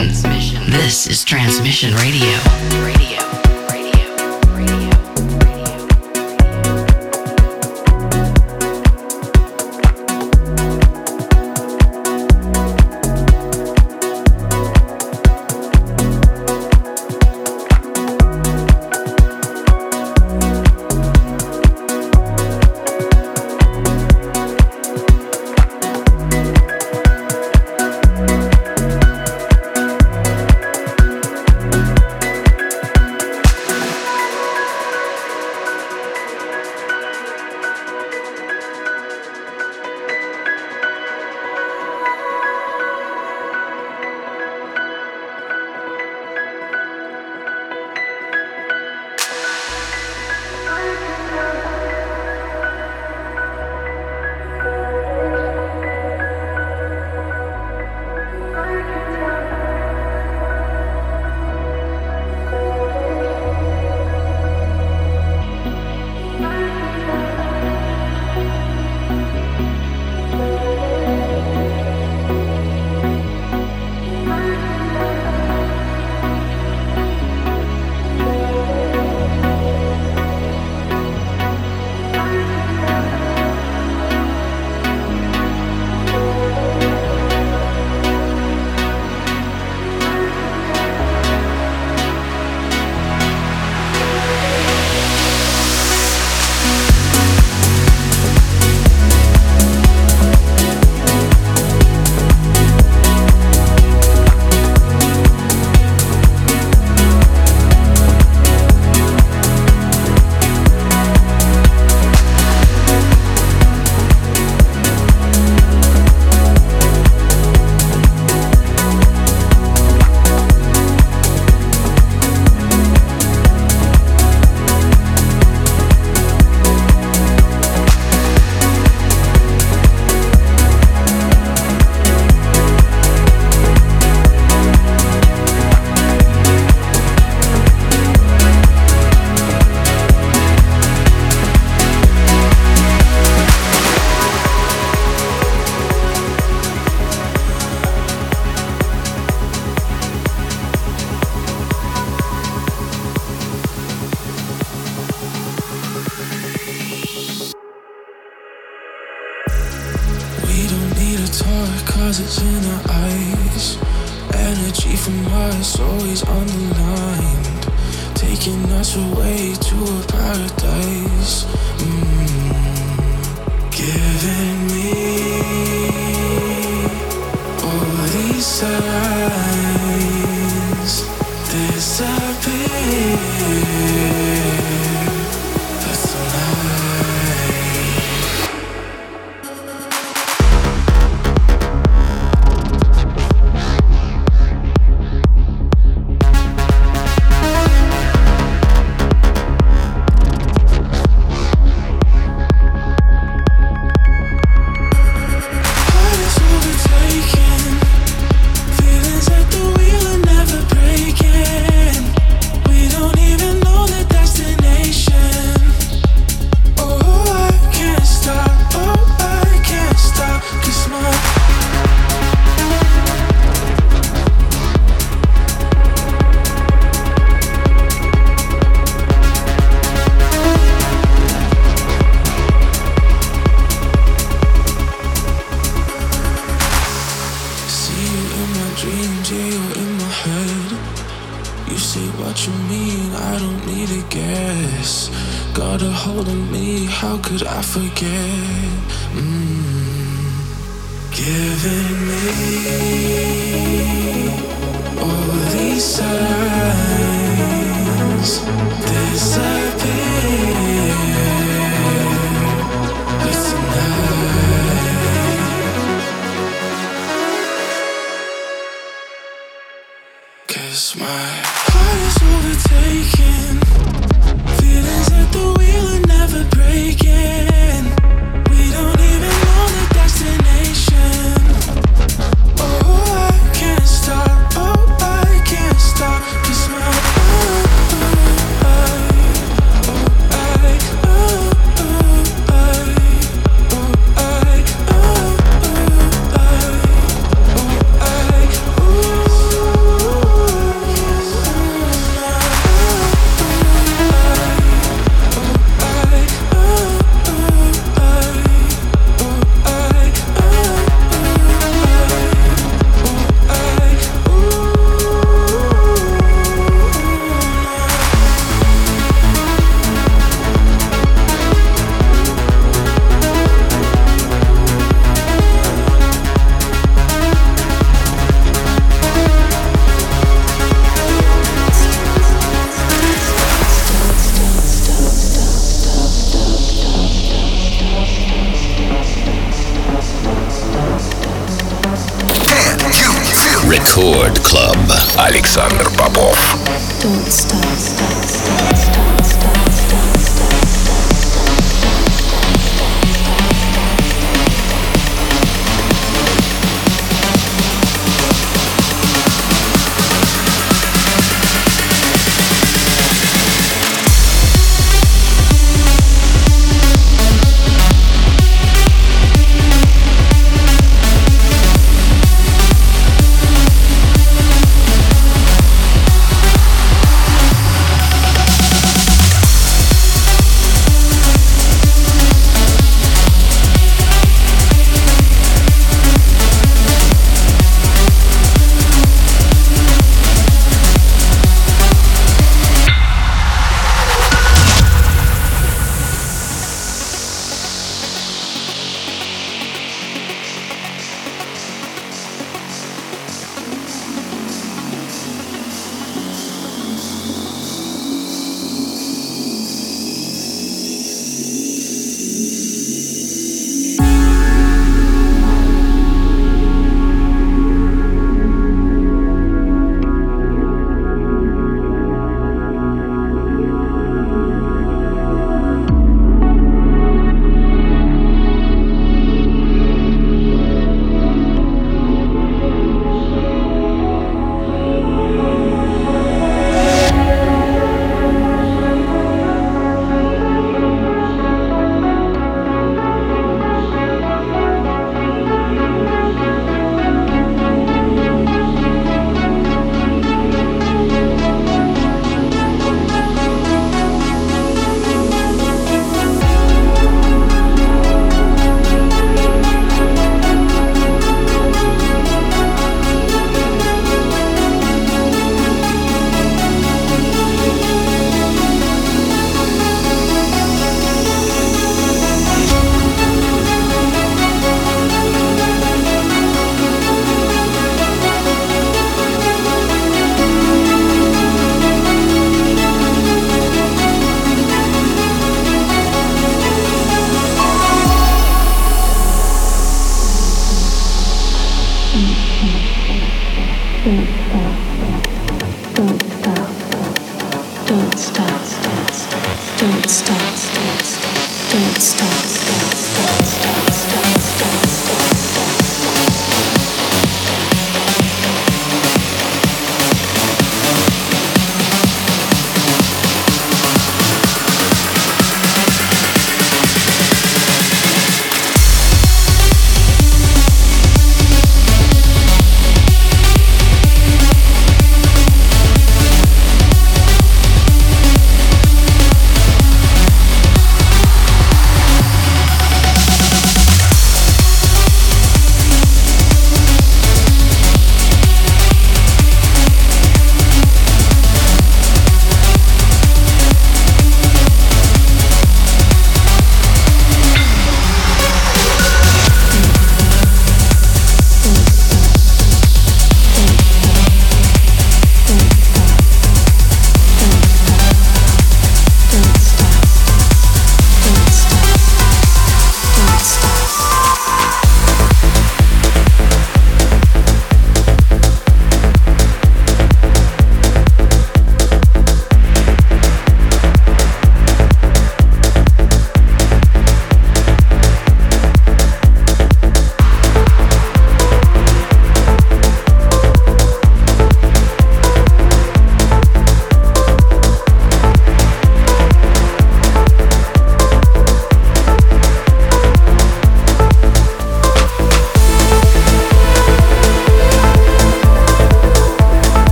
Transmission. This is Transmission Radio. Radio.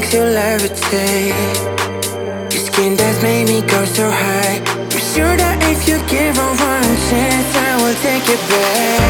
makes you levitate. Your skin that's made me go so high. I'm sure that if you give a one chance, I will take it back.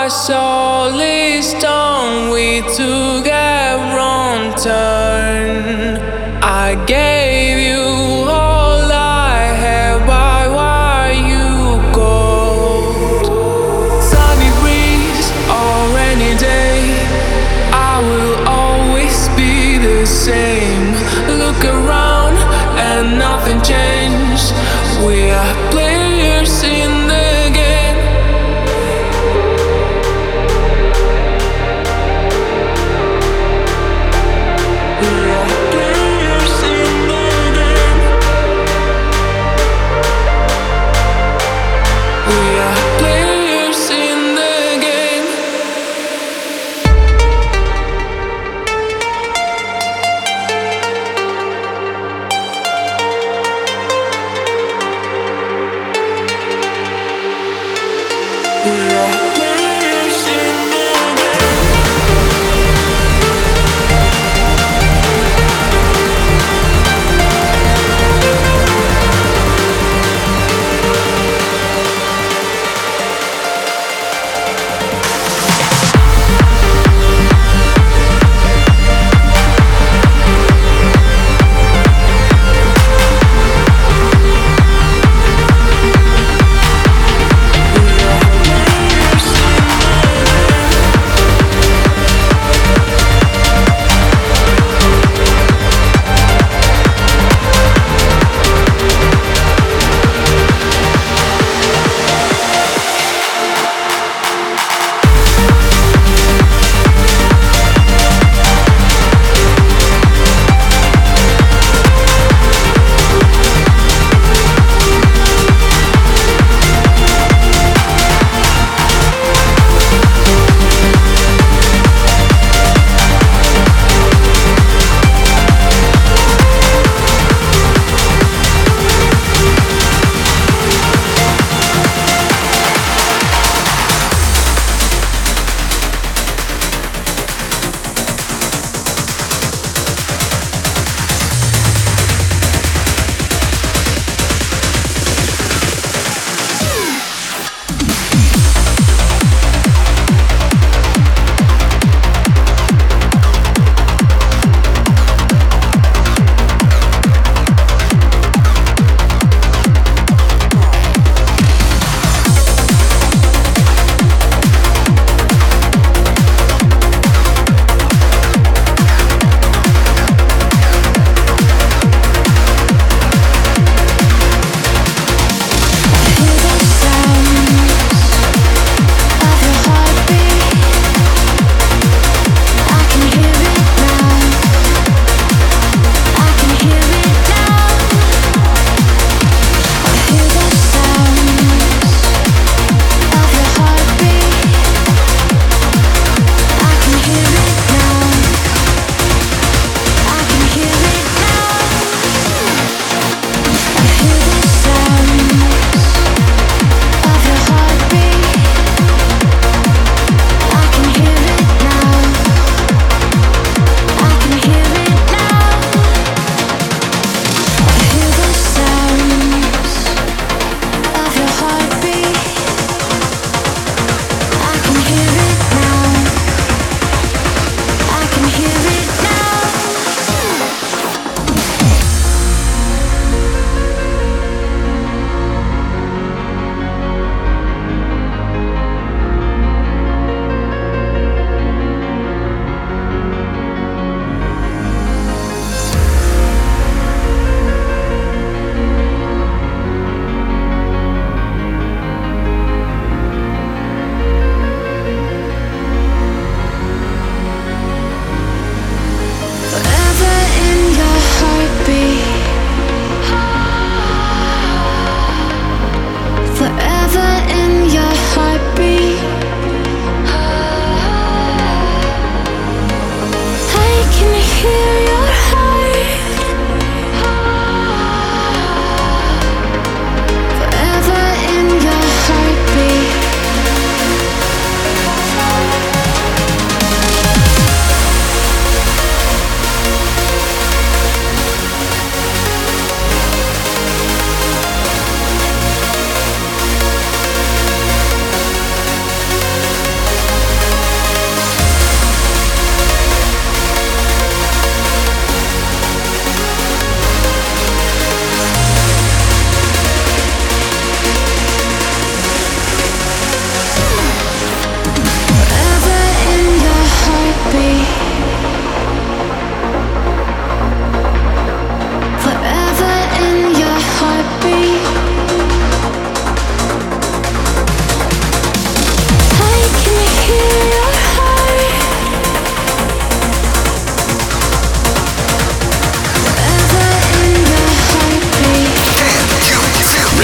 My soul is done. We took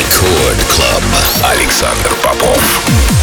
Рекорд Клаб. Александр Попов.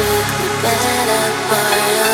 took the better part